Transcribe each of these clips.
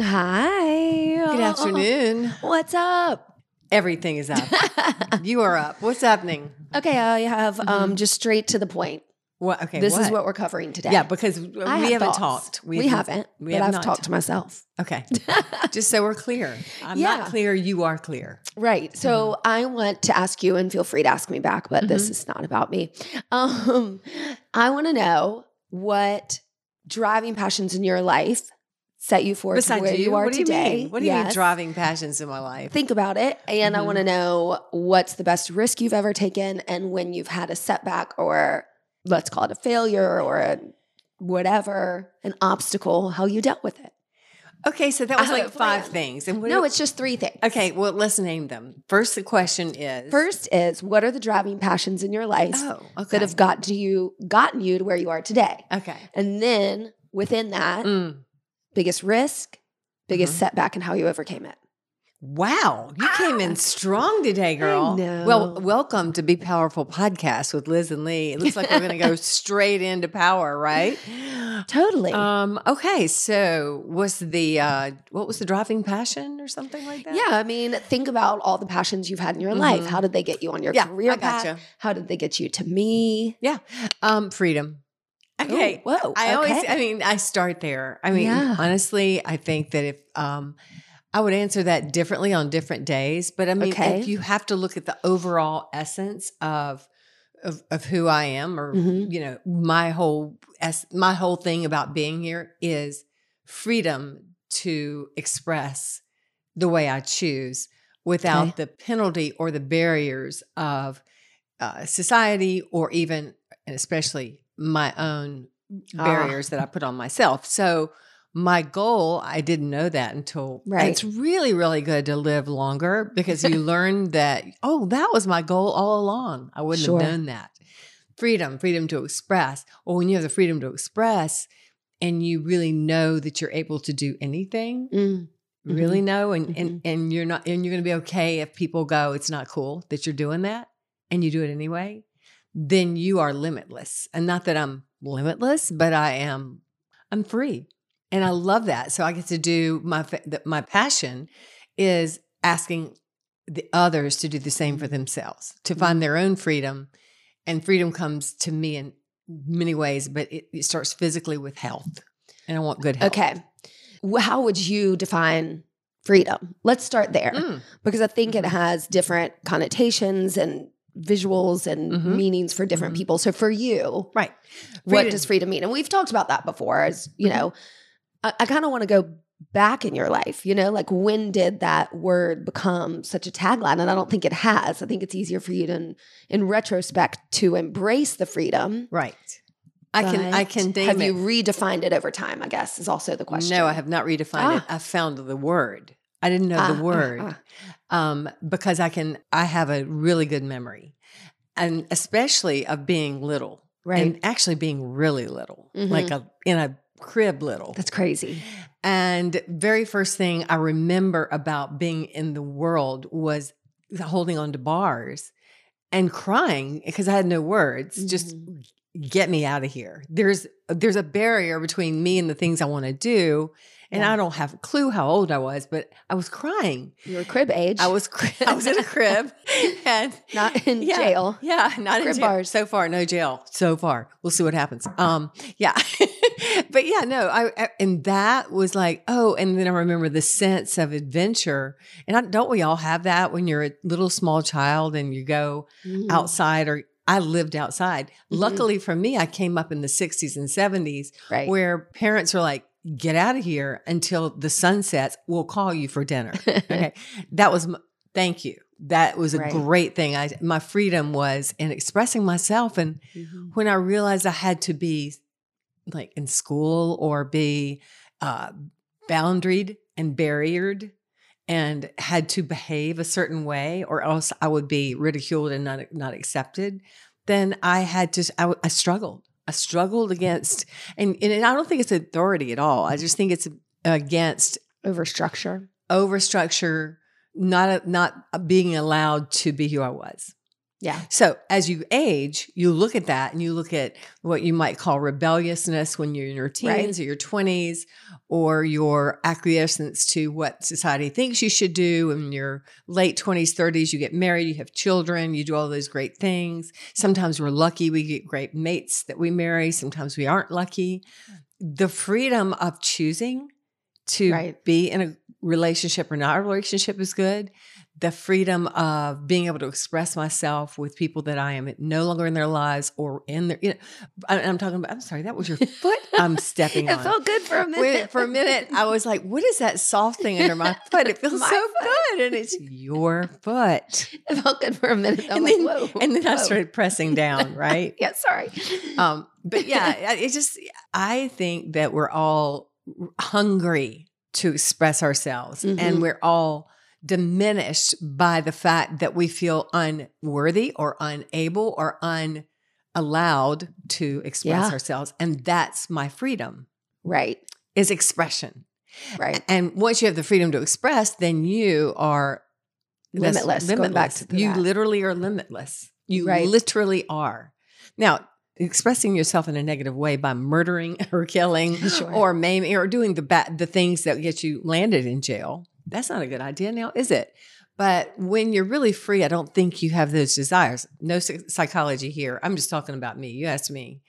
Hi. Good afternoon. What's up? Everything is up. you are up. What's happening? Okay, I have um, just straight to the point. What? Okay. This is what we're covering today. Yeah, because we I have haven't thoughts. talked. We, haven't, we but have I've not talked to myself. Okay. Just so we're clear. I'm Yeah. not clear. You are clear. Right. So I want to ask you, and feel free to ask me back, but this is not about me. Um, I want to know what driving passions in your life set you forth to where you, you are what do you today. mean? What do you mean driving passions in my life? Think about it. And I Mhm. want to know what's the best risk you've ever taken and when you've had a setback or let's call it a failure or a whatever, an obstacle, how you dealt with it. Okay, so that was like five things. And what no, it's just three things. okay. Well, let's name them. First, the question is First is what are the driving passions in your life Oh, okay. that have got to you gotten you to where you are today? okay. And then within that, Mm. Biggest risk, biggest Mhm. setback, and how you overcame it. Wow, you came in strong today, girl. Well, welcome to Be Powerful podcast with Liz and Lee. It looks like we're going to go straight into power, right? Totally. Um. Okay. So, was the uh, what was the driving passion or something like that? yeah, I mean, think about all the passions you've had in your life. Mhm. How did they get you on your Yeah, career I path? How did they get you to me? Yeah. Um. Freedom. Okay. Ooh, whoa. I always, okay. I mean, I start there. I mean, Yeah. honestly, I think that if um, I would answer that differently on different days, but I mean, Okay. if you have to look at the overall essence of of, of who I am, or Mhm. you know, my whole es- my whole thing about being here is freedom to express the way I choose without Okay. the penalty or the barriers of uh, society or even and especially my own Ah. barriers that I put on myself. So my goal, I didn't know that until Right. it's really, really good to live longer because you learn that, oh, that was my goal all along. I wouldn't Sure. have known that. Freedom, freedom to express. Well, when you have the freedom to express and you really know that you're able to do anything, Mm, really know, and, Mhm. and and you're not and you're gonna be okay if people go, it's not cool that you're doing that and you do it anyway, then you are limitless. And not that I'm limitless, but I am I'm free. And I love that. So I get to do my my passion is asking the others to do the same for themselves, to find their own freedom. And freedom comes to me in many ways, but it, it starts physically with health. And I want good health. Okay. How would you define freedom? Let's start there Mm. because I think it Mhm. has different connotations and visuals and Mhm. meanings for different Mhm. people. So for you, Right. what does freedom mean? And we've talked about that before. As you Mhm. know, I, I kind of want to go back in your life. You know, like when did that word become such a tagline? And I don't think it has. I think it's easier for you to, in, in retrospect, to embrace the freedom. Right. I can I can Have it. you redefined it over time? I guess is also the question. No, I have not redefined it. Ah. I found the word. I didn't know Ah, the ah, word ah. um, because I can. I have a really good memory, and especially of being little, Right. And actually being really little, Mhm. like a in a crib little. That's crazy. And very first thing I remember about being in the world was holding on to bars and crying because I had no words. Just get me out of here. There's there's a barrier between me and the things I want to do. And Yeah. I don't have a clue how old I was, but I was crying. You were crib age. I was cri- I was in a crib and not in Yeah. jail. yeah, not in jail. bars. So far, no jail. So far, we'll see what happens. Um, yeah, but yeah, no. I, I and that was like, oh, and then I remember the sense of adventure. And I, don't we all have that when you're a little small child and you go Mm. outside? Or I lived outside. Mhm. Luckily for me, I came up in the '60s and '70s Right. where parents are like, get out of here until the sun sets. We'll call you for dinner. Okay, that was. m- Thank you. That was a Right. great thing. I my freedom was in expressing myself, and Mhm. when I realized I had to be like in school or be uh, boundaried and barriered and had to behave a certain way or else I would be ridiculed and not not accepted, then I had to I, I struggled. I struggled against and, and I don't think it's authority at all. I just think it's against Overstructure. overstructure, not not being allowed to be who I was. Yeah. So as you age, you look at that and you look at what you might call rebelliousness when you're in your teens Right. or your 20s, or your acquiescence to what society thinks you should do. In your late 20s, 30s, you get married, you have children, you do all those great things. Sometimes we're lucky, we get great mates that we marry. Sometimes we aren't lucky. The freedom of choosing to Right. be in a relationship or not a relationship is good the freedom of being able to express myself with people that I am no longer in their lives or in their. You know, I- I'm talking about. I'm sorry, that was your foot. I'm stepping It on. felt good for a minute. For a minute, I was like, "What is that soft thing under my foot? It feels so foot. good, and it's your foot." It felt good for a minute. I'm and like, then, whoa. and then I started pressing down. Right. Yeah, sorry. Um, but yeah, it just I think that we're all hungry to express ourselves, Mhm. and we're all diminished by the fact that we feel unworthy or unable or unallowed to express Yeah. ourselves, and that's my freedom right. is expression. Right. And once you have the freedom to express, then you are Limitless. Going back to you that. literally are limitless. You Right. literally are. Now, expressing yourself in a negative way by murdering or killing Sure. or maiming or doing the bad the things that get you landed in jail. That's not a good idea now, is it? But when you're really free, I don't think you have those desires. No psychology here. I'm just talking about me. You asked me.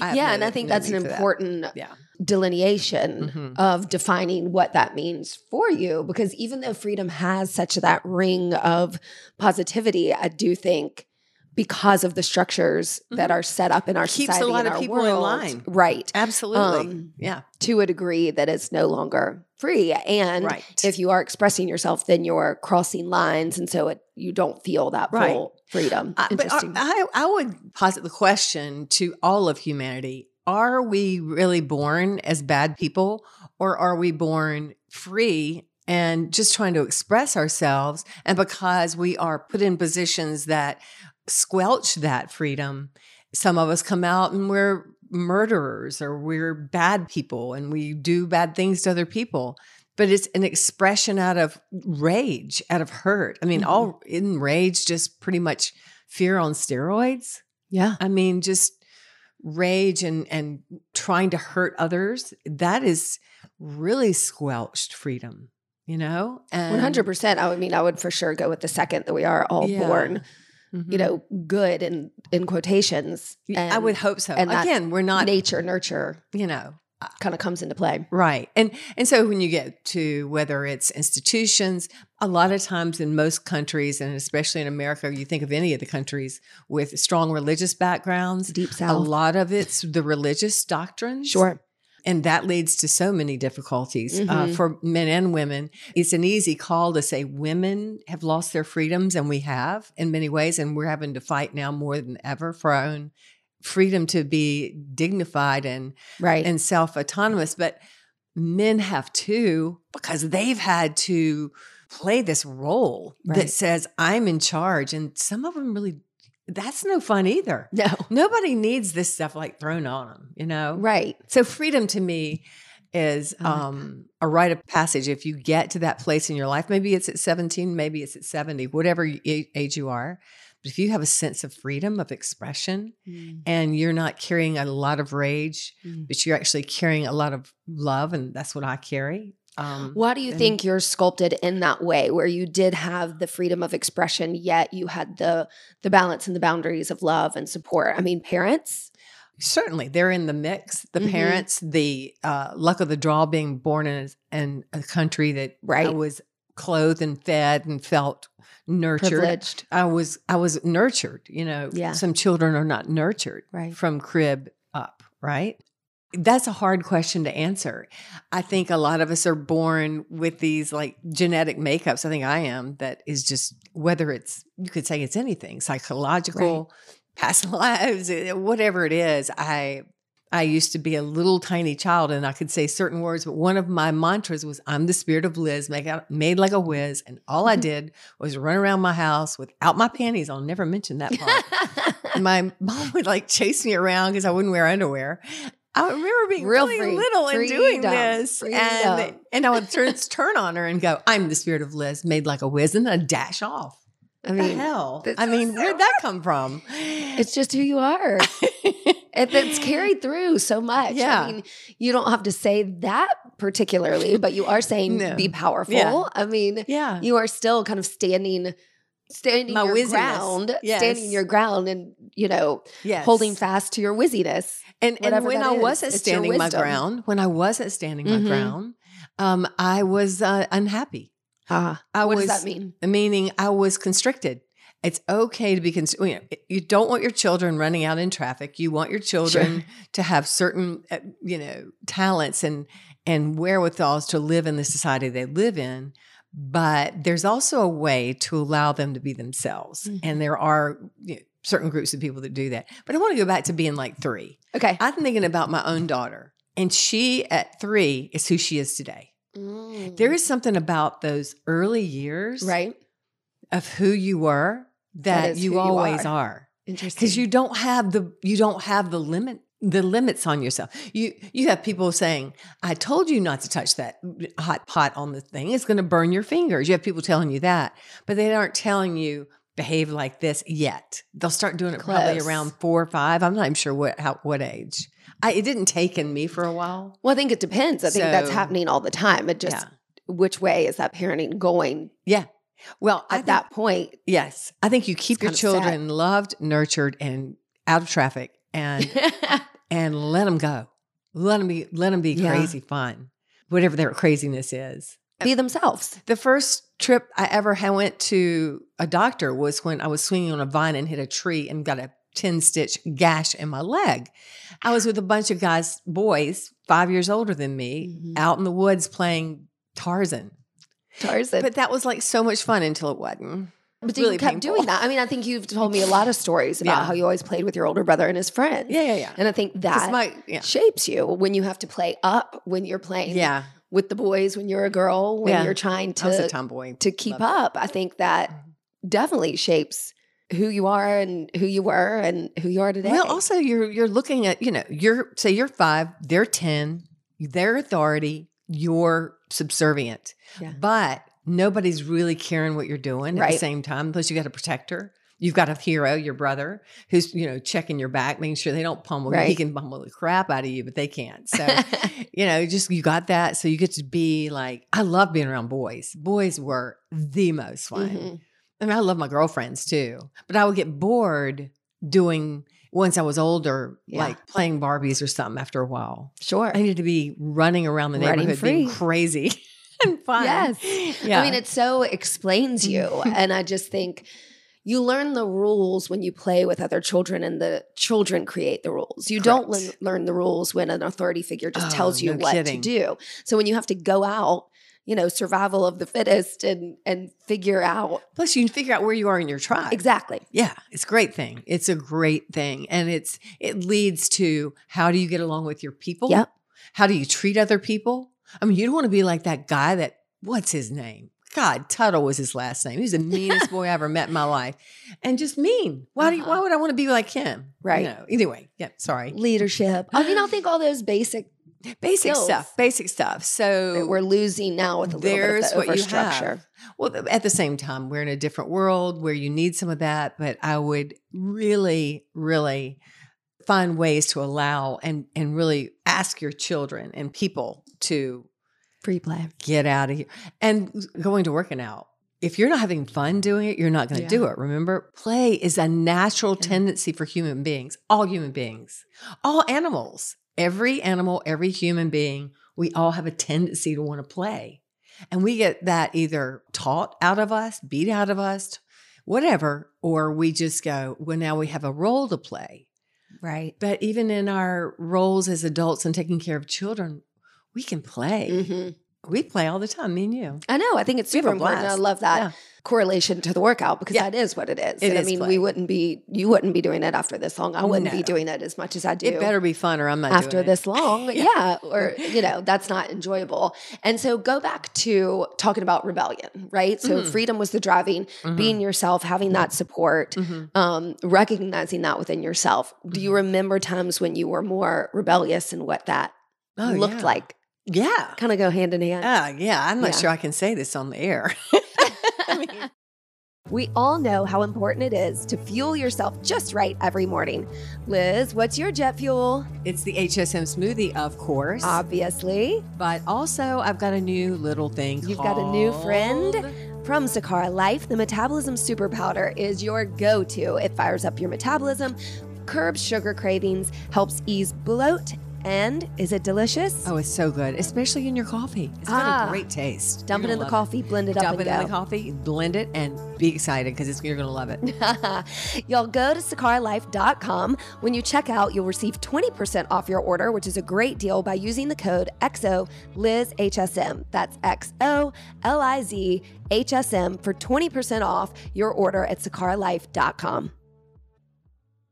I yeah, no- and I think no that's an for that. important Yeah. delineation Mhm. of defining what that means for you. Because even though freedom has such that ring of positivity, I do think because of the structures that Mhm. are set up in our society. Keeps a lot of people in world, line. right? Absolutely. Um, yeah. to a degree that is no longer free. And Right. if you are expressing yourself, then you're crossing lines, and so it, you don't feel that Right. full freedom. I, but Interesting. I, I would posit the question to all of humanity Are we really born as bad people, or are we born free and just trying to express ourselves? And because we are put in positions that squelch that freedom, some of us come out and we're murderers or we're bad people and we do bad things to other people. But it's an expression out of rage, out of hurt. I mean, Mhm. all in rage, just pretty much fear on steroids. yeah. I mean, just rage and and trying to hurt others. That is really squelched freedom, you know. And One hundred percent. I would mean, I would for sure go with the second that we are all Yeah. born, Mhm. you know, good in in quotations. I would hope so. and Again, we're not, nature nurture you know, kind of comes into play. Right. And and so when you get to whether it's institutions, a lot of times in most countries and especially in America, you think of any of the countries with strong religious backgrounds, Deep south. a lot of it's the religious doctrines. Sure. And that leads to so many difficulties uh, Mhm. for men and women. It's an easy call to say women have lost their freedoms, and we have in many ways. And we're having to fight now more than ever for our own freedom to be dignified and Right. and self autonomous, but men have too because they've had to play this role Right. that says I'm in charge, and some of them really that's no fun either. no. Nobody needs this stuff like thrown on them, you know. Right. So freedom to me is that. um, a rite of passage. If you get to that place in your life, maybe it's at 17, maybe it's at 70, whatever age you are. But if you have a sense of freedom of expression and you're not carrying a lot of rage, Mm. but you're actually carrying a lot of love, and that's what I carry. Um, Why do you and- think you're sculpted in that way, where you did have the freedom of expression, yet you had the the balance and the boundaries of love and support? I mean, parents. Certainly, they're in the mix. The Mhm. parents, the uh, luck of the draw, being born in a, in a country that I Right. was clothed and fed and felt nurtured. Privileged. I was I was nurtured. You know, Yeah. some children are not nurtured Right. from crib up. Right. That's a hard question to answer. I think a lot of us are born with these like genetic makeups. I think I am. That is just whether it's you could say it's anything psychological, past lives, eh, whatever it is. I I used to be a little tiny child and I could say certain words, but one of my mantras was, I'm the spirit of Liz, make out, made like a whiz. And all I did was run around my house without my panties. I'll never mention that part. my mom would like chase me around because I wouldn't wear underwear. I remember being Real really free- little and doing this. And, freedom. and I would turn, turn on her and go, I'm the spirit of Liz, made like a whiz, and then I'd dash off. I mean, hell? I mean, where'd that come from? it's just who you are. It, it's carried through so much. Yeah. I mean, you don't have to say that particularly, but you are saying No. be powerful. Yeah. I mean, yeah. you are still kind of standing standing My your wizziness. ground, Yes. standing your ground and, you know, Yes. holding fast to your wizziness. And, and when I is, wasn't standing my ground, when I wasn't standing my Mhm. ground, um, I was uh, unhappy. Ah, I what was, does that mean? Meaning I was constricted. It's okay to be constricted. You, know, you don't want your children running out in traffic. You want your children to have certain, uh, you know, talents and and wherewithals to live in the society they live in. But there's also a way to allow them to be themselves, Mhm. and there are you know, certain groups of people that do that. But I want to go back to being like three. Okay. I'm thinking about my own daughter, and she at three is who she is today. Mm. There is something about those early years right. of who you were That that, you who you always are. are. Interesting. Because you don't have the you don't have the limit the limits on yourself. You you have people saying, "I told you not to touch that hot pot on the thing. It's going to burn your fingers." You have people telling you that, but they aren't telling you behave like this yet. They'll start doing it probably around four or five. I'm not even sure what how what age. I, it didn't take in me for a while. Well, I think it depends. I think that's happening all the time. It just yeah. which way is that parenting going Yeah. Well, at think- that point? yes, I think you keep your kind of sad. children loved, nurtured, and out of traffic, and and let them go. Let them be. Let them be Yeah. crazy fun, whatever their craziness is. Be themselves. The first trip I ever had went to a doctor was when I was swinging on a vine and hit a tree and got a ten stitch gash in my leg. I was with a bunch of guys, boys, five years older than me, Mhm. out in the woods playing Tarzan. Tarzan. But that was like so much fun until it wasn't. But really you kept painful. doing that. I mean, I think you've told me a lot of stories about Yeah. how you always played with your older brother and his friends. Yeah, yeah, yeah. And I think that my yeah, shapes you when you have to play up when you're playing yeah. With the boys when you're a girl, when Yeah. you're trying to tomboy. to keep Loved it. up. I think that mm-hmm. definitely shapes who you are and who you were and who you are today. Well, also you're you're looking at you know you're say you're five, they're ten, their authority, you're subservient, Yeah. but nobody's really caring what you're doing at the same time. Plus, you got a protector. You've got a hero, your brother, who's you know checking your back, making sure they don't pummel you. He can pummel the crap out of you, but they can't. So you know, just you got that. So you get to be like, I love being around boys. Boys were the most fun. Mhm. I mean, I love my girlfriends too, but I would get bored doing once I was older, Yeah. like playing Barbies or something after a while. Sure. I needed to be running around the neighborhood being crazy and fun. Yes. Yeah. I mean, it so explains you. and I just think you learn the rules when you play with other children and the children create the rules. You don't Correct. learn, learn the rules when an authority figure just Oh, tells you no what kidding. to do. So when you have to go out, you know, survival of the fittest and and figure out Plus, you can figure out where you are in your tribe. exactly. Yeah, it's a great thing. It's a great thing, and it's it leads to how do you get along with your people? Yep. How do you treat other people? I mean, you don't want to be like that guy that what's his name? God, Tuttle was his last name. He was the meanest boy I ever met in my life, and just mean. Why do you, Uh-huh. why would I want to be like him? Right. You know, anyway, yeah. Sorry. Leadership. I mean, I think all those basic Basic Skills. stuff. Basic stuff. So we're losing now with a little there's bit of the you overstructure. Well, at the same time, we're in a different world where you need some of that, but I would really, really find ways to allow and and really ask your children and people to Free play. get out of here and going to working out. If you're not having fun doing it, you're not going to do it. Remember, play is a natural Yeah. tendency for human beings, all human beings, all animals, every animal, every human being. We all have a tendency to want to play. And we get that either taught out of us, beat out of us, whatever, or we just go, well, now we have a role to play. Right. But even in our roles as adults and taking care of children, we can play. hmm We play all the time, me and you. I know. I think it's super important. I love that Yeah. correlation to the workout because Yeah. that is what it is. It I mean, play. we wouldn't be, you wouldn't be doing it after this long. I wouldn't be doing it as much as I do. It better be fun or I'm not after doing it. this long. yeah. Or, you know, that's not enjoyable. And so go back to talking about rebellion, right? So Mhm. freedom was the driving, Mhm. being yourself, having that support, Mhm. um, recognizing that within yourself. Do you Mhm. remember times when you were more rebellious and what that Oh, looked yeah. like? Yeah. Kind of go hand in hand. Ah, yeah. I'm not Yeah. sure I can say this on the air. I mean, We all know how important it is to fuel yourself just right every morning. Liz, what's your jet fuel? it's the HSM smoothie, of course. Obviously, but also, I've got a new little thing. You've got a new friend? from Sakara Life, the Metabolism Super Powder is your go to. It fires up your metabolism, curbs sugar cravings, helps ease bloat, and is it delicious? Oh, it's so good, especially in your coffee. It's got Ah. a great taste. Dump it You're in the gonna love coffee, blend it up, Dump it and in the coffee, blend it, and be excited because you're going to love it. Y'all go to sakaralife.com. When you check out, you'll receive 20% off your order, which is a great deal by using the code XOLizHSM. That's X O L I Z H S M for 20% off your order at sakaralife.com.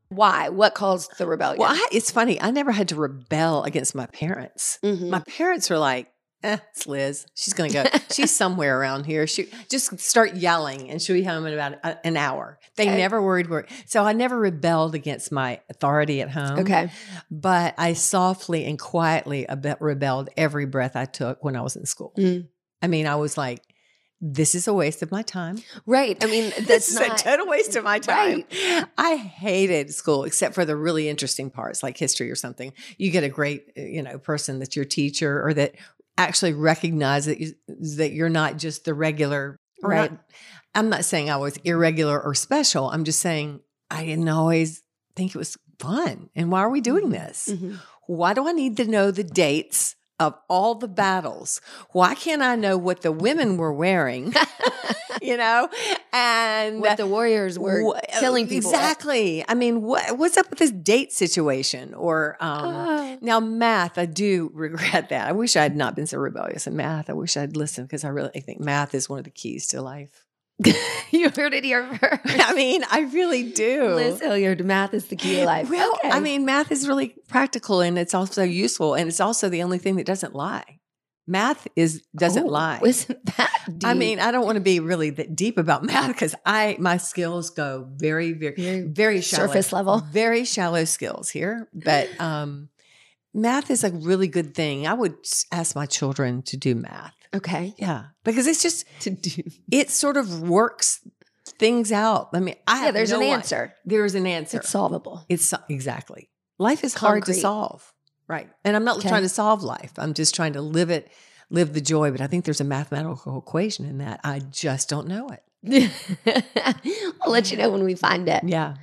Why? What caused the rebellion? Well, I, it's funny. I never had to rebel against my parents. Mhm. My parents were like, eh, it's Liz. She's going to go. She's somewhere around here. She just start yelling and she'll be home in about a- an hour. They Okay. never worried. Where, so I never rebelled against my authority at home. Okay. But I softly and quietly rebelled every breath I took when I was in school. Mm. I mean, I was like, this is a waste of my time. Right. I mean, This that's is not a total waste of my time. Right. I hated school except for the really interesting parts like history or something. You get a great, uh, you know, person that's your teacher or that actually recognize that you, that you're not just the regular Right. not- I'm not saying I was irregular or special. I'm just saying I didn't always think it was fun. And why are we doing this? Mhm. Why do I need to know the dates of all the battles? Why can't I know what the women were wearing? you know, and what the warriors were Wha- killing people. Exactly. I mean, what what's up with this date situation? Or um, Ah. now math, I do regret that. I wish I had not been so rebellious in math. I wish I'd listened because I really think math is one of the keys to life. you heard it here first. I mean, I really do. Liz Hilliard, math is the key to life. Well, Okay. I mean, math is really practical and it's also useful, and it's also the only thing that doesn't lie. Math is doesn't Oh, lie. Isn't that deep? I mean, I don't want to be really that deep about math because I my skills go very, very, Very very shallow, surface level. very shallow skills here. But um, math is a really good thing. I would ask my children to do math. okay. Yeah, because it's just To do. it sort of works things out. I mean, I Yeah, have there's no an i- answer. There is an answer. It's solvable. It's exactly. Life is hard to solve. Right. And I'm not Okay. trying to solve life. I'm just trying to live it, live the joy. But I think there's a mathematical equation in that. I just don't know it. I'll let you know when we find it. Yeah.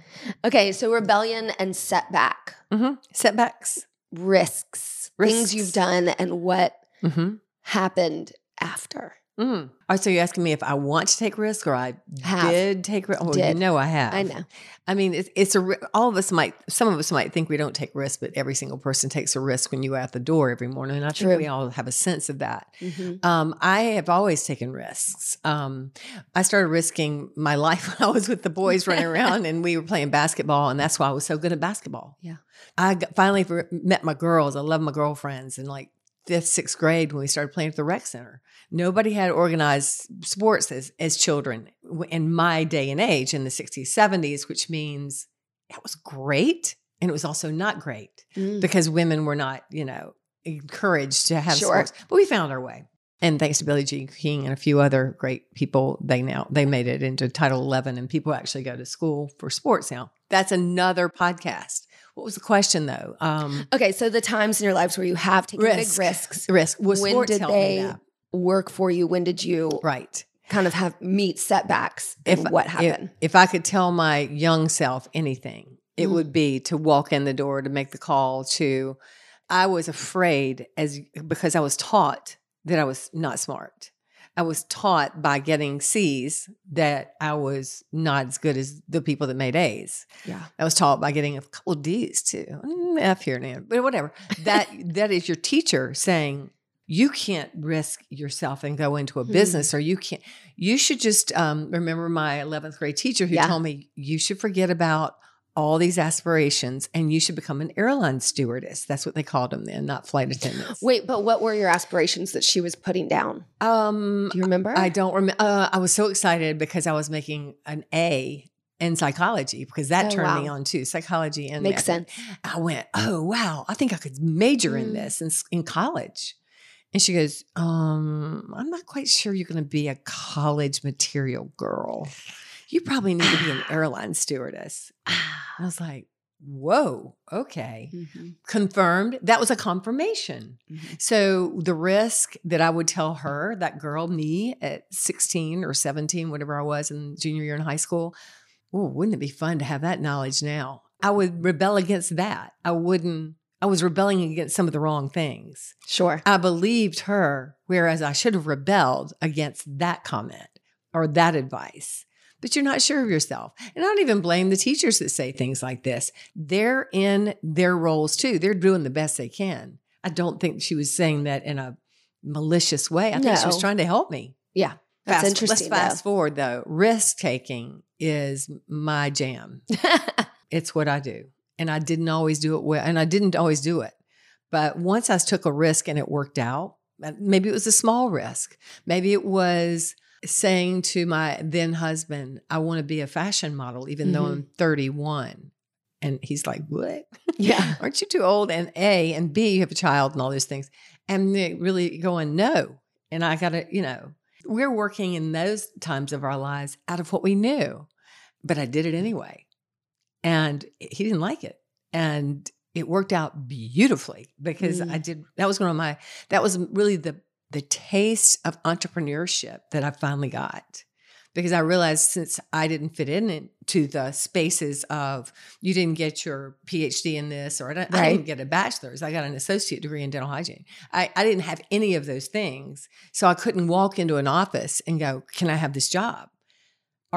Okay, so rebellion and setback, hmm Setbacks. Risks, things you've done, and what Mm-hmm. happened after. Mm. So you're asking me if I want to take risk or I Have. did take risk? Oh, you know I have. I know. I mean, it's, it's a. All of us might. Some of us might think we don't take risk, but every single person takes a risk when you go out the door every morning. And I True. think we all have a sense of that. Mhm. Um, I have always taken risks. Um, I started risking my life when I was with the boys running around and we were playing basketball, and that's why I was so good at basketball. Yeah. I got, finally met my girls. I love my girlfriends in like fifth, sixth grade when we started playing at the rec center. Nobody had organized sports as, as children in my day and age in the 60s, 70s, which means it was great. And it was also not great Mm. because women were not, you know, encouraged to have Sure. sports. But we found our way. And thanks to Billie Jean King and a few other great people, they now they made it into Title Eleven, and people actually go to school for sports now. That's another podcast. What was the question though? Um, Okay, so the times in your lives where you have taken Risk. big risks, risk. Well, when sports did they that. Work for you? When did you Right. kind of have meet setbacks? And If- what if- happened? If, I could tell my young self anything, it Mm. would be to walk in the door to make the call to. I was afraid as because I was taught that I was not smart. I was taught by getting C's that I was not as good as the people that made A's. yeah. I was taught by getting a couple D's too, Mm, F here and there, but whatever. That that is your teacher saying you can't risk yourself and go into a Hmm. business or you can't you should just um, remember my 11th grade teacher who Yeah. told me you should forget about all these aspirations and you should become an airline stewardess that's what they called them then not flight attendants Wait, but what were your aspirations that she was putting down? um Do you remember? i don't remember uh, i was so excited because i was making an a in psychology because that Oh, turned me on too psychology and Makes sense. I went, oh wow, I think I could major in Mm. this in, in college. And she goes, um, I'm not quite sure you're going to be a college material girl. You probably need to be an airline stewardess. And I was like, whoa, okay. Mhm. Confirmed. That was a confirmation. Mhm. So the risk that I would tell her, that girl, me at 16 or 17, whatever I was in junior year in high school, oh, wouldn't it be fun to have that knowledge now? I would rebel against that. I wouldn't, I was rebelling against some of the wrong things. Sure. I believed her, whereas I should have rebelled against that comment or that advice. But you're not sure of yourself. And I don't even blame the teachers that say things like this. They're in their roles too. They're doing the best they can. I don't think she was saying that in a malicious way. I think she was trying to help me. Yeah. That's Fast- interesting. Let's fast forward though. Risk taking is my jam. It's what I do. And I didn't always do it well. And I didn't always do it. But once I took a risk and it worked out, uh, maybe it was a small risk. Maybe it was saying to my then husband, I want to be a fashion model, even though Mhm. I'm 31. And he's like, What? yeah. Aren't you too old? And A, and B, you have a child and all those things. And really going, No. And I got to, you know, we're working in those times of our lives out of what we knew. But I did it anyway. And he didn't like it. And it worked out beautifully because Mm. I did that was one of my that was really the the taste of entrepreneurship that I finally got. Because I realized since I didn't fit in into the spaces of you didn't get your PhD in this or I didn't, I didn't get a bachelor's, I got an associate degree in dental hygiene. I, I didn't have any of those things. So I couldn't walk into an office and go, Can I have this job?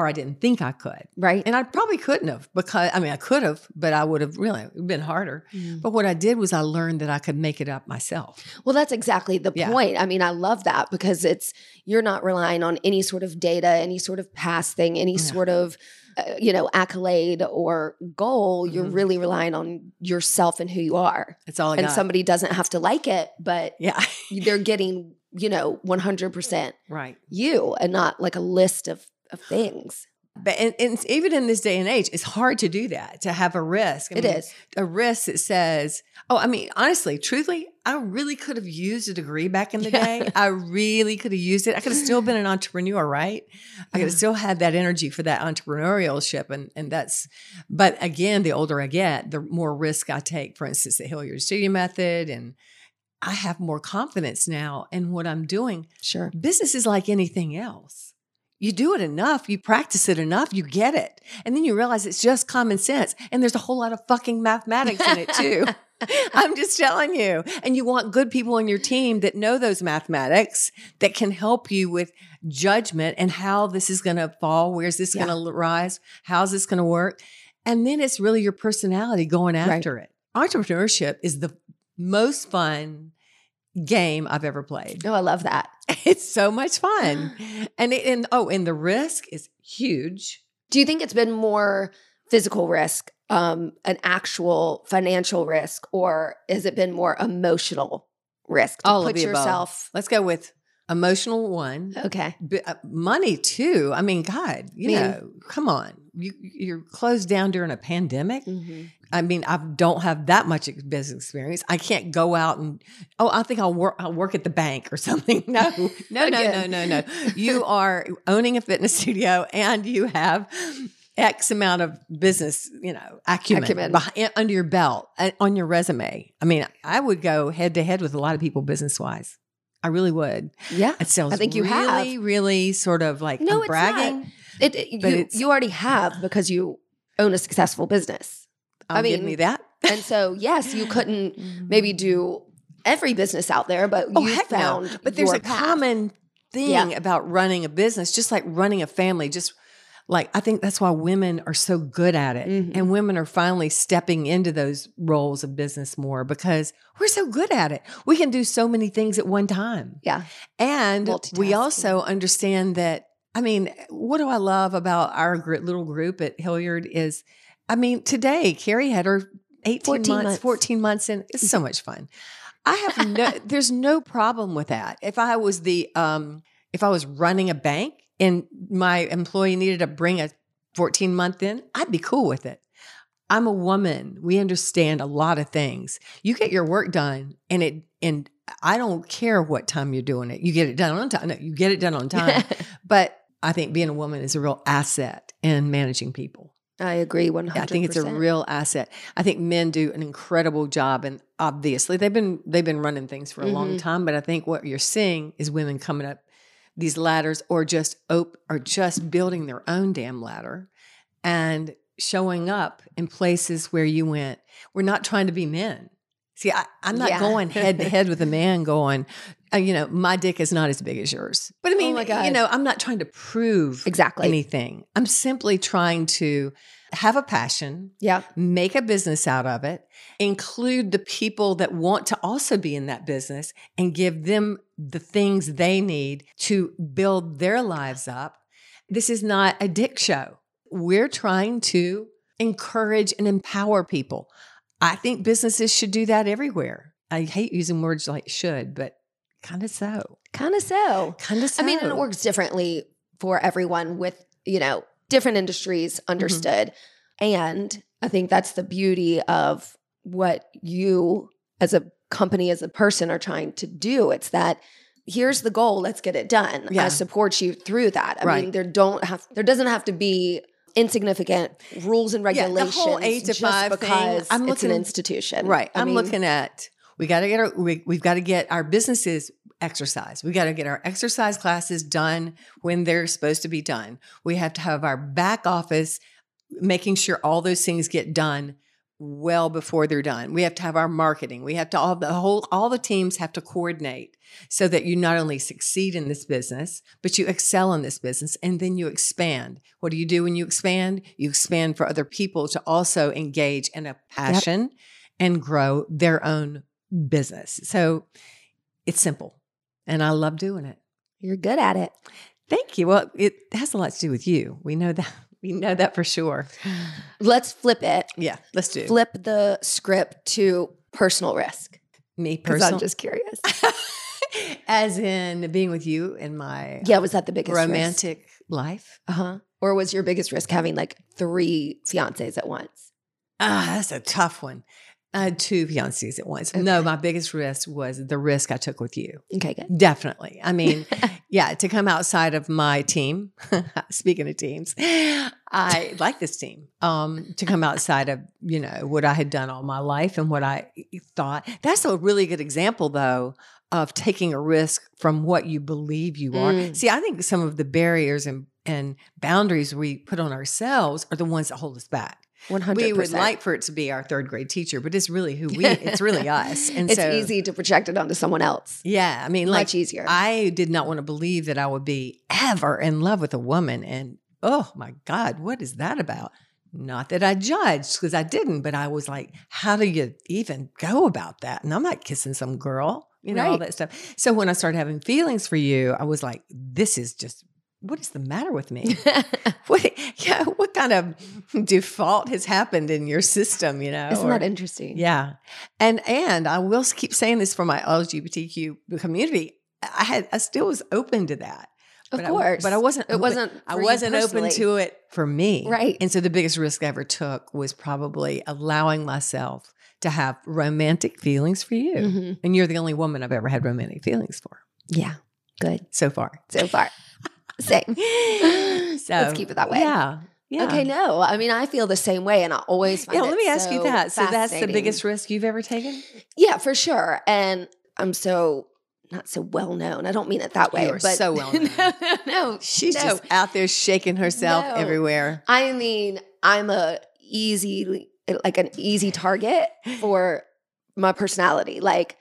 Or I didn't think I could. Right. And I probably couldn't have because I mean I could have, but I would have really been harder. Mm. But what I did was I learned that I could make it up myself. Well, that's exactly the Yeah. point. I mean, I love that because it's you're not relying on any sort of data, any sort of past thing, any Yeah. sort of uh, you know accolade or goal. You're Mhm. really relying on yourself and who you are. It's all I and got. somebody doesn't have to like it, but yeah, they're getting you know 100% right. you and not like a list of of things. But and, and even in this day and age, it's hard to do that to have a risk. I It mean, is. a risk that says, "Oh, I mean, honestly, truthfully, I really could have used a degree back in the Yeah. day. I really could have used it. I could have still been an entrepreneur, right? I could have still had that energy for that entrepreneurship, and and that's. But again, the older I get, the more risk I take. For instance, the Hilliard Studio Method, and I have more confidence now in what I'm doing. Sure. Business is like anything else. You do it enough, you practice it enough, you get it. And then you realize it's just common sense. And there's a whole lot of fucking mathematics in it too. I'm just telling you. And you want good people on your team that know those mathematics that can help you with judgment and how this is going to fall, where's this Yeah. going to rise, how's this going to work. And then it's really your personality going Right. after it. Entrepreneurship is the most fun game I've ever played. No, I love that. It's so much fun. And it, and oh, and the risk is huge. Do you think it's been more physical risk, um, an actual financial risk, or has it been more emotional risk to All put the above. yourself? Let's go with emotional one. Okay. B- uh, money too. I mean, God, you know, come on. You you're closed down during a pandemic. Mhm. I mean, I don't have that much business experience. I can't go out and oh, I think I'll work. I'll work at the bank or something. No, no, no, no, no, no. You are owning a fitness studio, and you have X amount of business, you know, acumen, Acumen. behi- under your belt uh, on your resume. I mean, I would go head to head with a lot of people business wise. I really would. Yeah. It sounds I think you have. really, really sort of like No, I'm it's bragging. It, it- you, you already have because you own a successful business. I'll I give mean, me that. And so, yes, you couldn't maybe mm. do every business out there, but Oh, you heck no. found But there's a path. common thing Yeah. about running a business, just like running a family. Just Like, I think that's why women are so good at it. Mhm. And women are finally stepping into those roles of business more because we're so good at it. We can do so many things at one time. Yeah. And we also understand that, I mean, what do I love about our gr- little group at Hilliard is, I mean, today, Carrie had her 18 14 months, months. 14 months in. It's so much fun. I have no, there's no problem with that. If I was the, um, if I was running a bank and my employee needed to bring a 14 month in, I'd be cool with it. I'm a woman. We understand a lot of things. You get your work done and it, and I don't care what time you're doing it. You get it done on time. No, you get it done on time. but I think being a woman is a real asset in managing people. I agree 100%. I think it's a real asset. I think men do an incredible job, and obviously they've been they've been running things for a long Mhm. time. But I think what you're seeing is women coming up these ladders, or just op- or just building their own damn ladder, and showing up in places where you went. We're not trying to be men. See, I, I'm not Yeah. going head to head with a man going, uh, you know, my dick is not as big as yours. But I mean, Oh you know, I'm not trying to prove Exactly. anything. I'm simply trying to have a passion, yeah. make a business out of it, include the people that want to also be in that business and give them the things they need to build their lives up. This is not a dick show. We're trying to encourage and empower people. I think businesses should do that everywhere. I hate using words like should, but kind of so. Kind of so. Kind of so. I mean, it works differently for everyone with, you know, different industries Mm-hmm. understood. And I think that's the beauty of what you as a company, as a person are trying to do. It's that here's the goal, let's get it done. Yeah. I support you through that. I Right. mean, there don't have there doesn't have to be insignificant rules and Yeah, the regulations whole eight to just five thing, because I'm it's an institution. Right. I I'm mean, looking at we got to get our we, we've got to get our businesses exercise. We got to get our exercise classes done when they're supposed to be done. We have to have our back office making sure all those things get done well before they're done. We have to have our marketing. We have to all the whole all the teams have to coordinate so that you not only succeed in this business, but you excel in this business and then you expand. What do you do when you expand? You expand for other people to also engage in a passion and grow their own business. So it's simple. And I love doing it. You're good at it. Thank you. Well, it has a lot to do with you. We know that. We know that for sure. Let's flip it. Yeah, let's do. Flip the script to personal risk. Me personally. I'm just curious. As in being with you in my Yeah, was that the biggest romantic life. Uh huh. Or was your biggest risk having like three fiancés at once? Ah, that's a tough one. I had two fiancés at once. No, my biggest risk was the risk I took with you. Okay, good. Definitely. I mean, yeah, to come outside of my team, speaking of teams, I like this team. Um, to come outside of, you know, what I had done all my life and what I thought. That's a really good example though of taking a risk from what you believe you are. Mm. See, I think some of the barriers and and boundaries we put on ourselves are the ones that hold us back. One hundred We would like for it to be our third grade teacher, but it's really who we it's really us. And It's so easy to project it onto someone else. Yeah. I mean, like Much easier. I did not want to believe that I would be ever in love with a woman. And oh my God, what is that about? Not that I judged because I didn't, but I was like, how do you even go about that? And I'm not kissing some girl, you know, all that stuff. So when I started having feelings for you, I was like, this is just, what is the matter with me? what, yeah, what kind of default has happened in your system, you know? Isn't or- that interesting? yeah. And and I will keep saying this for my LGBTQ community. I had I still was open to that. Of but I- course. but I wasn't It open- wasn't. I wasn't open to it for me. Right. And so the biggest risk I ever took was probably allowing myself to have romantic feelings for you. Mhm. And you're the only woman I've ever had romantic feelings for Yeah. Good. so far. So far. Same. So Let's keep it that way. Yeah. Yeah. Okay. No, I mean I feel the same way, and I always find Yeah, let me ask you that. So that's the biggest risk you've ever taken? Yeah, for sure. And I'm so not so well known. I don't mean it that way. You are but so well known. no, no, no. She's no. just out there shaking herself No. everywhere. I mean, I'm a easy like an easy target for my personality. Like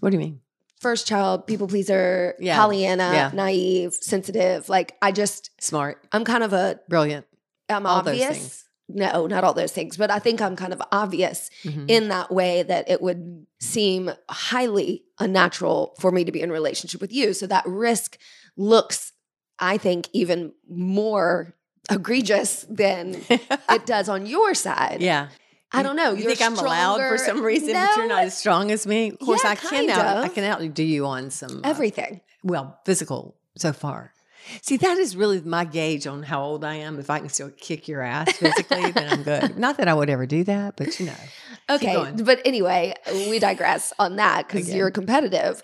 What do you mean? First child, people pleaser, Yeah. Pollyanna, Yeah. naive, sensitive. Like I just Smart, I'm kind of a brilliant. I'm All obvious. No, not all those things, but I think I'm kind of obvious Mhm. in that way that it would seem highly unnatural for me to be in a relationship with you. So that risk looks, I think, even more egregious than it does on your side. yeah. I don't know. You You're think I'm allowed for some reason, but you're not as strong as me? Of course, Yeah, I can out, I can outdo you on some uh, everything. well, physical so far. See, that is really my gauge on how old I am. If I can still kick your ass physically, then I'm good. Not that I would ever do that, but you know. Okay. But anyway, we digress on that because you're competitive.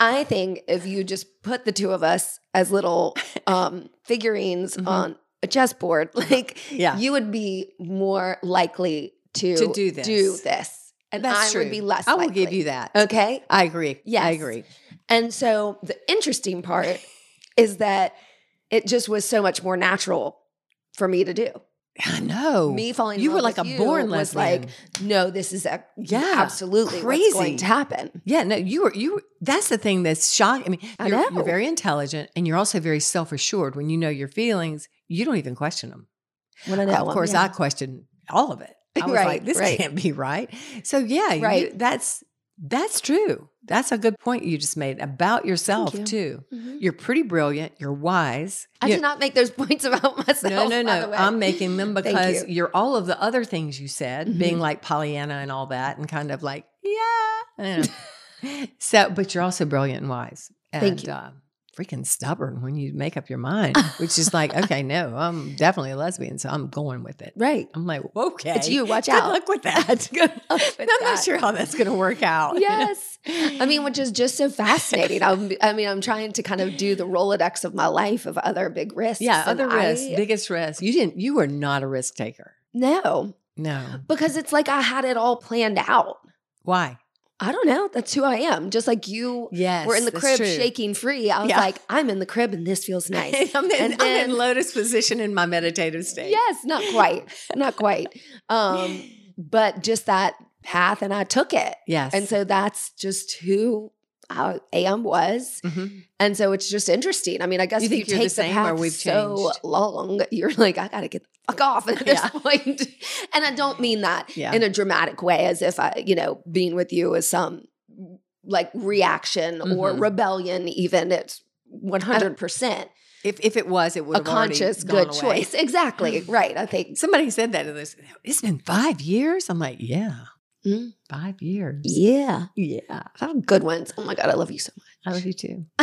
I think if you just put the two of us as little um, figurines Mhm. on a chessboard, like Yeah. you would be more likely to, To do this. do this. And That's I true. would be less I will give you that. Okay. I agree. Yes. I agree. And so the interesting part is that it just was so much more natural for me to do. I know. Me falling in you were like a born was lesbian. like, no, this is a, Yeah, absolutely what's crazy. going to happen. yeah, no, you were you. Were, that's the thing that's shocking. I mean, I you're, you're very intelligent, and you're also very self assured. When you know your feelings, you don't even question them. When I know of 'em, course, yeah. I question all of it. I was Right, like, this right. can't be right. So yeah, you- Right. that's that's true. That's a good point you just made about yourself you. too. Mhm. You're pretty brilliant. You're wise. I You- did not make those points about myself. No, no, no. I'm making them because you. you. are all of the other things you said, being Mhm. like Pollyanna and all that, and kind of like, yeah. So, but you're also brilliant and wise. And, Thank you. Uh, freaking stubborn when you make up your mind, which is like, okay, no, I'm definitely a lesbian, so I'm going with it. right. I'm like, okay. It's you. Watch Good out. luck with that. Good luck with I'm not sure how that's going to work out. Yes. I mean, which is just so fascinating. I'm, I mean, I'm trying to kind of do the Rolodex of my life of other big risks. yeah, other risks, I- biggest risk. You didn't. You were not a risk taker. no, No. because it's like I had it all planned out. Why? I don't know. That's who I am. Just like you Yes, were in the crib shaking free. I was Yeah. like, I'm in the crib and this feels nice. I'm, in, And I'm in lotus position in my meditative state. yes, not quite. Not quite. Um, but just that path and I took it. Yes. And so that's just who I am was. Mhm. And so it's just interesting. I mean, I guess You if you the take the, same path we've so changed? long, you're like, I gotta get the fuck off at this point. And I don't mean that Yeah. in a dramatic way, as if I, you know, being with you is some like reaction or Mhm. rebellion, even it's 100% if if it was, it would a conscious, good away. choice. Exactly. Right. I think. Somebody said that to this. It's been five years. I'm like, yeah, Mm. five years. Yeah. Yeah, have good ones. Oh my God. I love you so much. I love you too.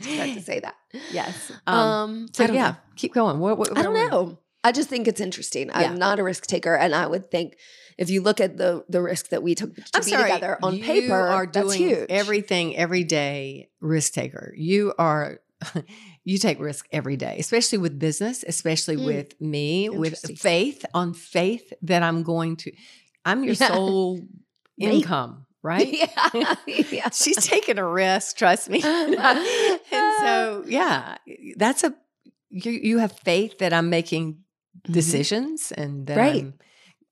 had to say that. Yes. Um, Um. So yeah, know. keep going. What, what, I don't were we? know. I just think it's interesting. Yeah. I'm not a risk taker, and I would think if you look at the the risk that we took to I'm be sorry. together on you paper, are that's huge. everything every day. Risk taker. You are. You take risk every day, especially with business, especially Mm. with me, with faith, on faith that I'm going to, I'm your Yeah. sole income, right? yeah, yeah. She's taking a risk, trust me. and so, yeah, that's a you. You have faith that I'm making decisions and that Mm-hmm. Right.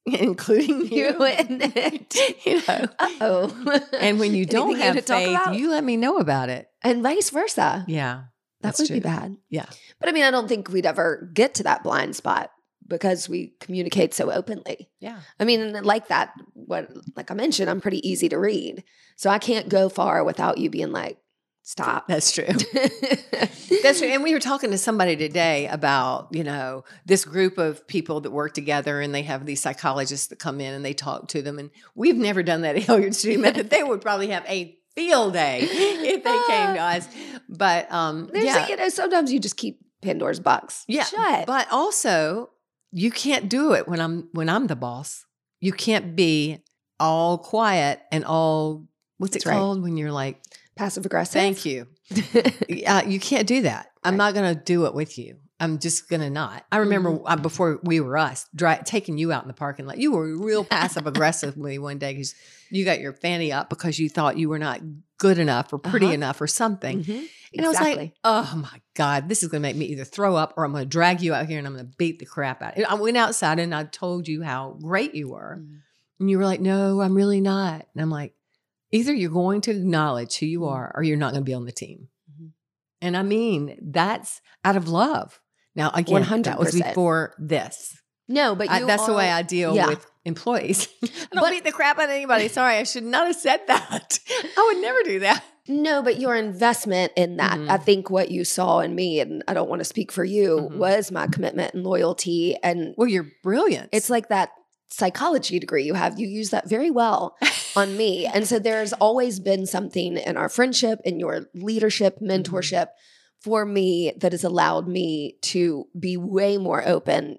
I'm including you. You in it. you know. oh. And when you don't you have talk faith, you let me know about it. and vice versa, Yeah, that would true. be bad. Yeah. but I mean, I don't think we'd ever get to that blind spot because we communicate so openly. Yeah, I mean, like that, what like I mentioned, I'm pretty easy to read, so I can't go far without you being like, "Stop." that's true. That's true. And we were talking to somebody today about, you know, this group of people that work together and they have these psychologists that come in and they talk to them. And we've never done that at Hilliard Studio Method. They would probably have a field day if they came to us. But um There's, yeah. you know, sometimes you just keep Pandora's box. Yeah. shut. But also you can't do it when I'm when I'm the boss. You can't be all quiet and all what's That's it right. called when you're like, Passive aggressive. thank you. uh, you can't do that. I'm not going to do it with you. I'm just going to not. I remember Mm-hmm. uh, before we were us, dri- taking you out in the parking lot. You were real passive aggressively one day because you got your fanny up because you thought you were not good enough or pretty Uh-huh. enough or something. Mhm. And I was like, oh my God, this is going to make me either throw up or I'm going to drag you out here and I'm going to beat the crap out. of you. I went outside and I told you how great you were. Mhm. And you were like, no, I'm really not. And I'm like, either you're going to acknowledge who you Mhm. are or you're not going to be on the team. Mhm. And I mean, that's out of love, Now, again, that was 100%. before this. No, but I, that's the way I deal yeah. with employees. I don't But- beat the crap out of anybody. Sorry, I should not have said that. I would never do that. No, but your investment in that, Mhm. I think what you saw in me, and I don't want to speak for you, Mhm. was my commitment and loyalty. And Well, you're brilliant. it's like that psychology degree you have. You use that very well on me. And so there's always been something in our friendship, in your leadership, Mm-hmm. mentorship for me that has allowed me to be way more open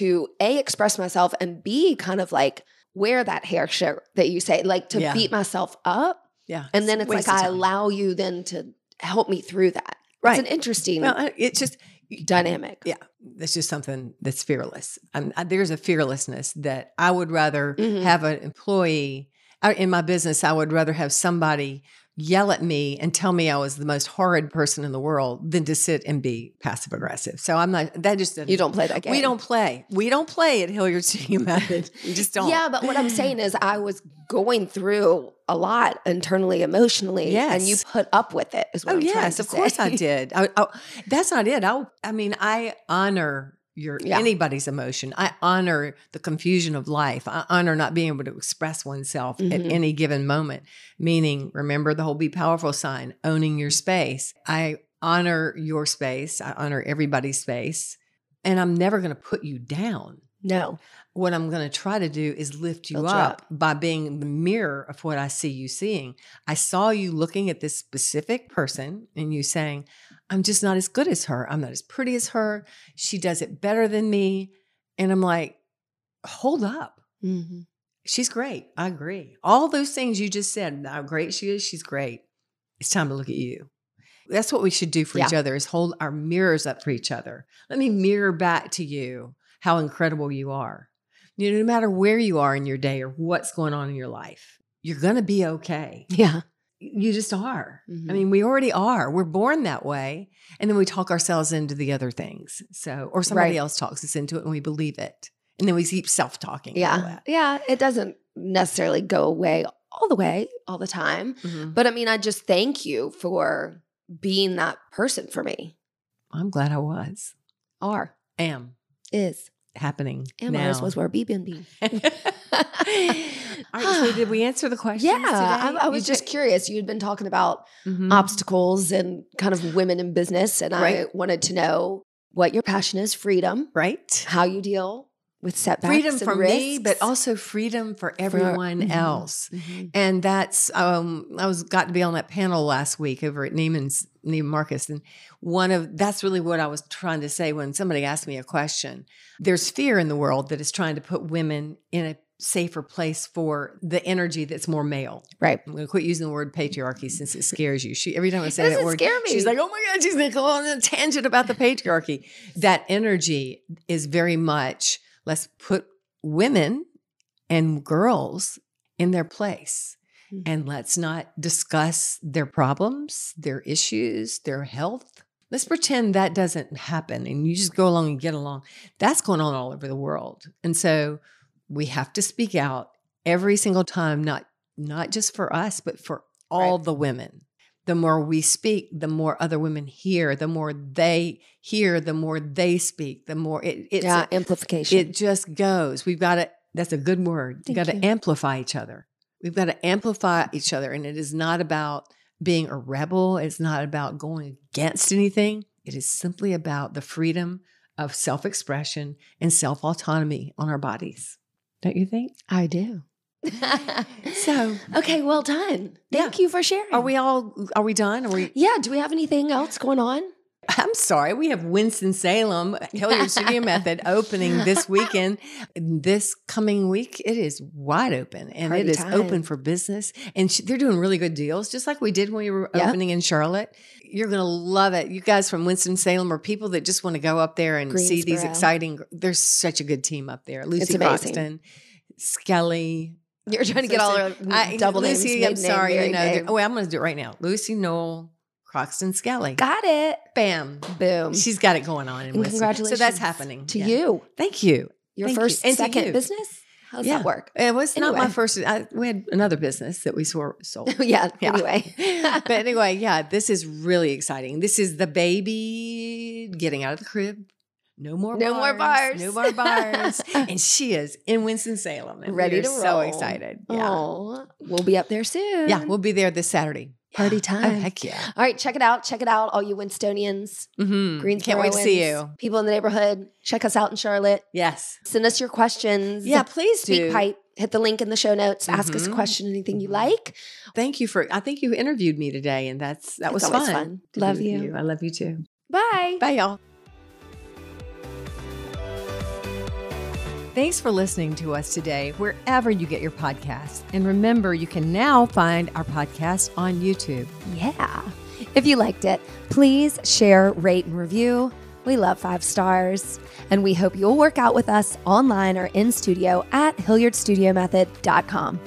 to A, express myself and B, kind of like wear that hair shirt that you say, like to Yeah. beat myself up. yeah. And then it's like I allow you then to help me through that. Right. It's an interesting Well, it's just dynamic. Yeah, that's just something that's fearless. Um, I, there's a fearlessness that I would rather Mhm. have an employee I- in my business. I would rather have somebody yell at me and tell me I was the most horrid person in the world than to sit and be passive aggressive. So I'm not. That just You don't play that game. We don't play. We don't play at Hilliard Studio Method. We just don't. Yeah, but what I'm saying is I was going through a lot internally, emotionally, yes. and you put up with it. Is what Oh I'm yes, to of course I did. I, I, that's not it. I, I mean, I honor your Yeah. anybody's emotion. I honor the confusion of life. I honor not being able to express oneself at Mhm. any given moment. Meaning, remember the whole "be powerful" sign, owning your space. I honor your space. I honor everybody's space, and I'm never going to put you down No, what I'm going to try to do is lift you you up, by being the mirror of what I see you seeing. I saw you looking at this specific person and you saying, I'm just not as good as her. I'm not as pretty as her. She does it better than me. And I'm like, hold up. hmm She's great. I agree. All those things you just said, how great she is, she's great. It's time to look at you. That's what we should do for each other is hold our mirrors up for each other. Let me mirror back to you how incredible you are. You know, no matter where you are in your day or what's going on in your life, you're going to be okay. yeah. You just are. Mhm. I mean, we already are. We're born that way. And then we talk ourselves into the other things. So, or somebody Right. else talks us into it and we believe it. And then we keep self talking. yeah, yeah. It doesn't necessarily go away all the way all the time, Mhm. but I mean, I just thank you for being that person for me. I'm glad I was. Are Am is happening. And now. ours was where B been be. All right, so did we answer the question? Yeah? I, I You was just did- curious. You had been talking about Mhm. obstacles and kind of women in business, and I wanted to know what your passion is: freedom, right? how you deal with setbacks, Freedom for me, but also freedom for everyone mhm. else. Mhm. And that's um I was got to be on that panel last week over at Neiman's Neiman Marcus. And one of that's really what I was trying to say when somebody asked me a question. There's fear in the world that is trying to put women in a safer place for the energy that's more male. right. I'm going to quit using the word patriarchy since it scares you. She every time I say that word, scare me. she's like, "Oh my god, she's going to go on a tangent about the patriarchy." That energy is very much let's put women and girls in their place, Mhm. and let's not discuss their problems, their issues, their health. Let's pretend that doesn't happen, and you just go along and get along. That's going on all over the world, and so we have to speak out every single time not not just for us but for all Right. the women the more we speak the more other women hear the more they hear the more they speak the more it it's yeah, amplification. it just goes. We've got to that's a good word. Thank we've got you. to amplify each other. We've got to amplify each other and it is not about being a rebel. It's not about going against anything. It is simply about the freedom of self-expression and self-autonomy on our bodies. Don't you think? I do. So okay, well done. Thank you for sharing. are we all are we done are we Yeah. Do we have anything else going on? I'm sorry. We have Winston-Salem Hilliard Studio Method opening this weekend. This coming week, it is wide open and Party it is time. open for business. And sh- they're doing really good deals, just like we did when we were Yep. opening in Charlotte. You're going to love it. You guys from Winston-Salem are people that just want to go up there and see these Greensboro. exciting. There's such a good team up there. Lucy. Croxton, Skelly. You're trying to get all our I- double names. Lucy, I'm name, sorry. You know, name. oh, wait, I'm going to do it right now. Lucy Noel Croxton, Skelly. Got it. Bam. Boom. She's got it going on. In And congratulations So that's happening to Yeah. you. Thank you. Your Thank you. first, And second you. business. How does Yeah. that work? It was not my first. I, we had another business that we sold. yeah, Yeah. Anyway. but anyway, yeah, this is really exciting. This is the baby getting out of the crib. No more No more bars. no more bars. and she is in Winston Salem, and Ready to to So excited! Yeah, Oh, we'll be up there soon. yeah, we'll be there this Saturday. Party time. Oh, heck yeah! All right, check it out. Check it out, all you Winstonians, Mm-hmm. Greensboro. Can't wait to see you. People in the neighborhood. Check us out in Charlotte. Yes. Send us your questions. Yeah, please Speak do. pipe. Hit the link in the show notes. Ask us a Mhm. question, anything you like. Thank you for. I think you interviewed me today, and that's that It's was fun. fun. Love with you. I love you too. Bye. Bye, y'all. Thanks for listening to us today, wherever you get your podcasts. And remember, you can now find our podcast on YouTube. Yeah. If you liked it, please share, rate, and review. We love five stars. And we hope you'll work out with us online or in studio at HilliardStudioMethod.com.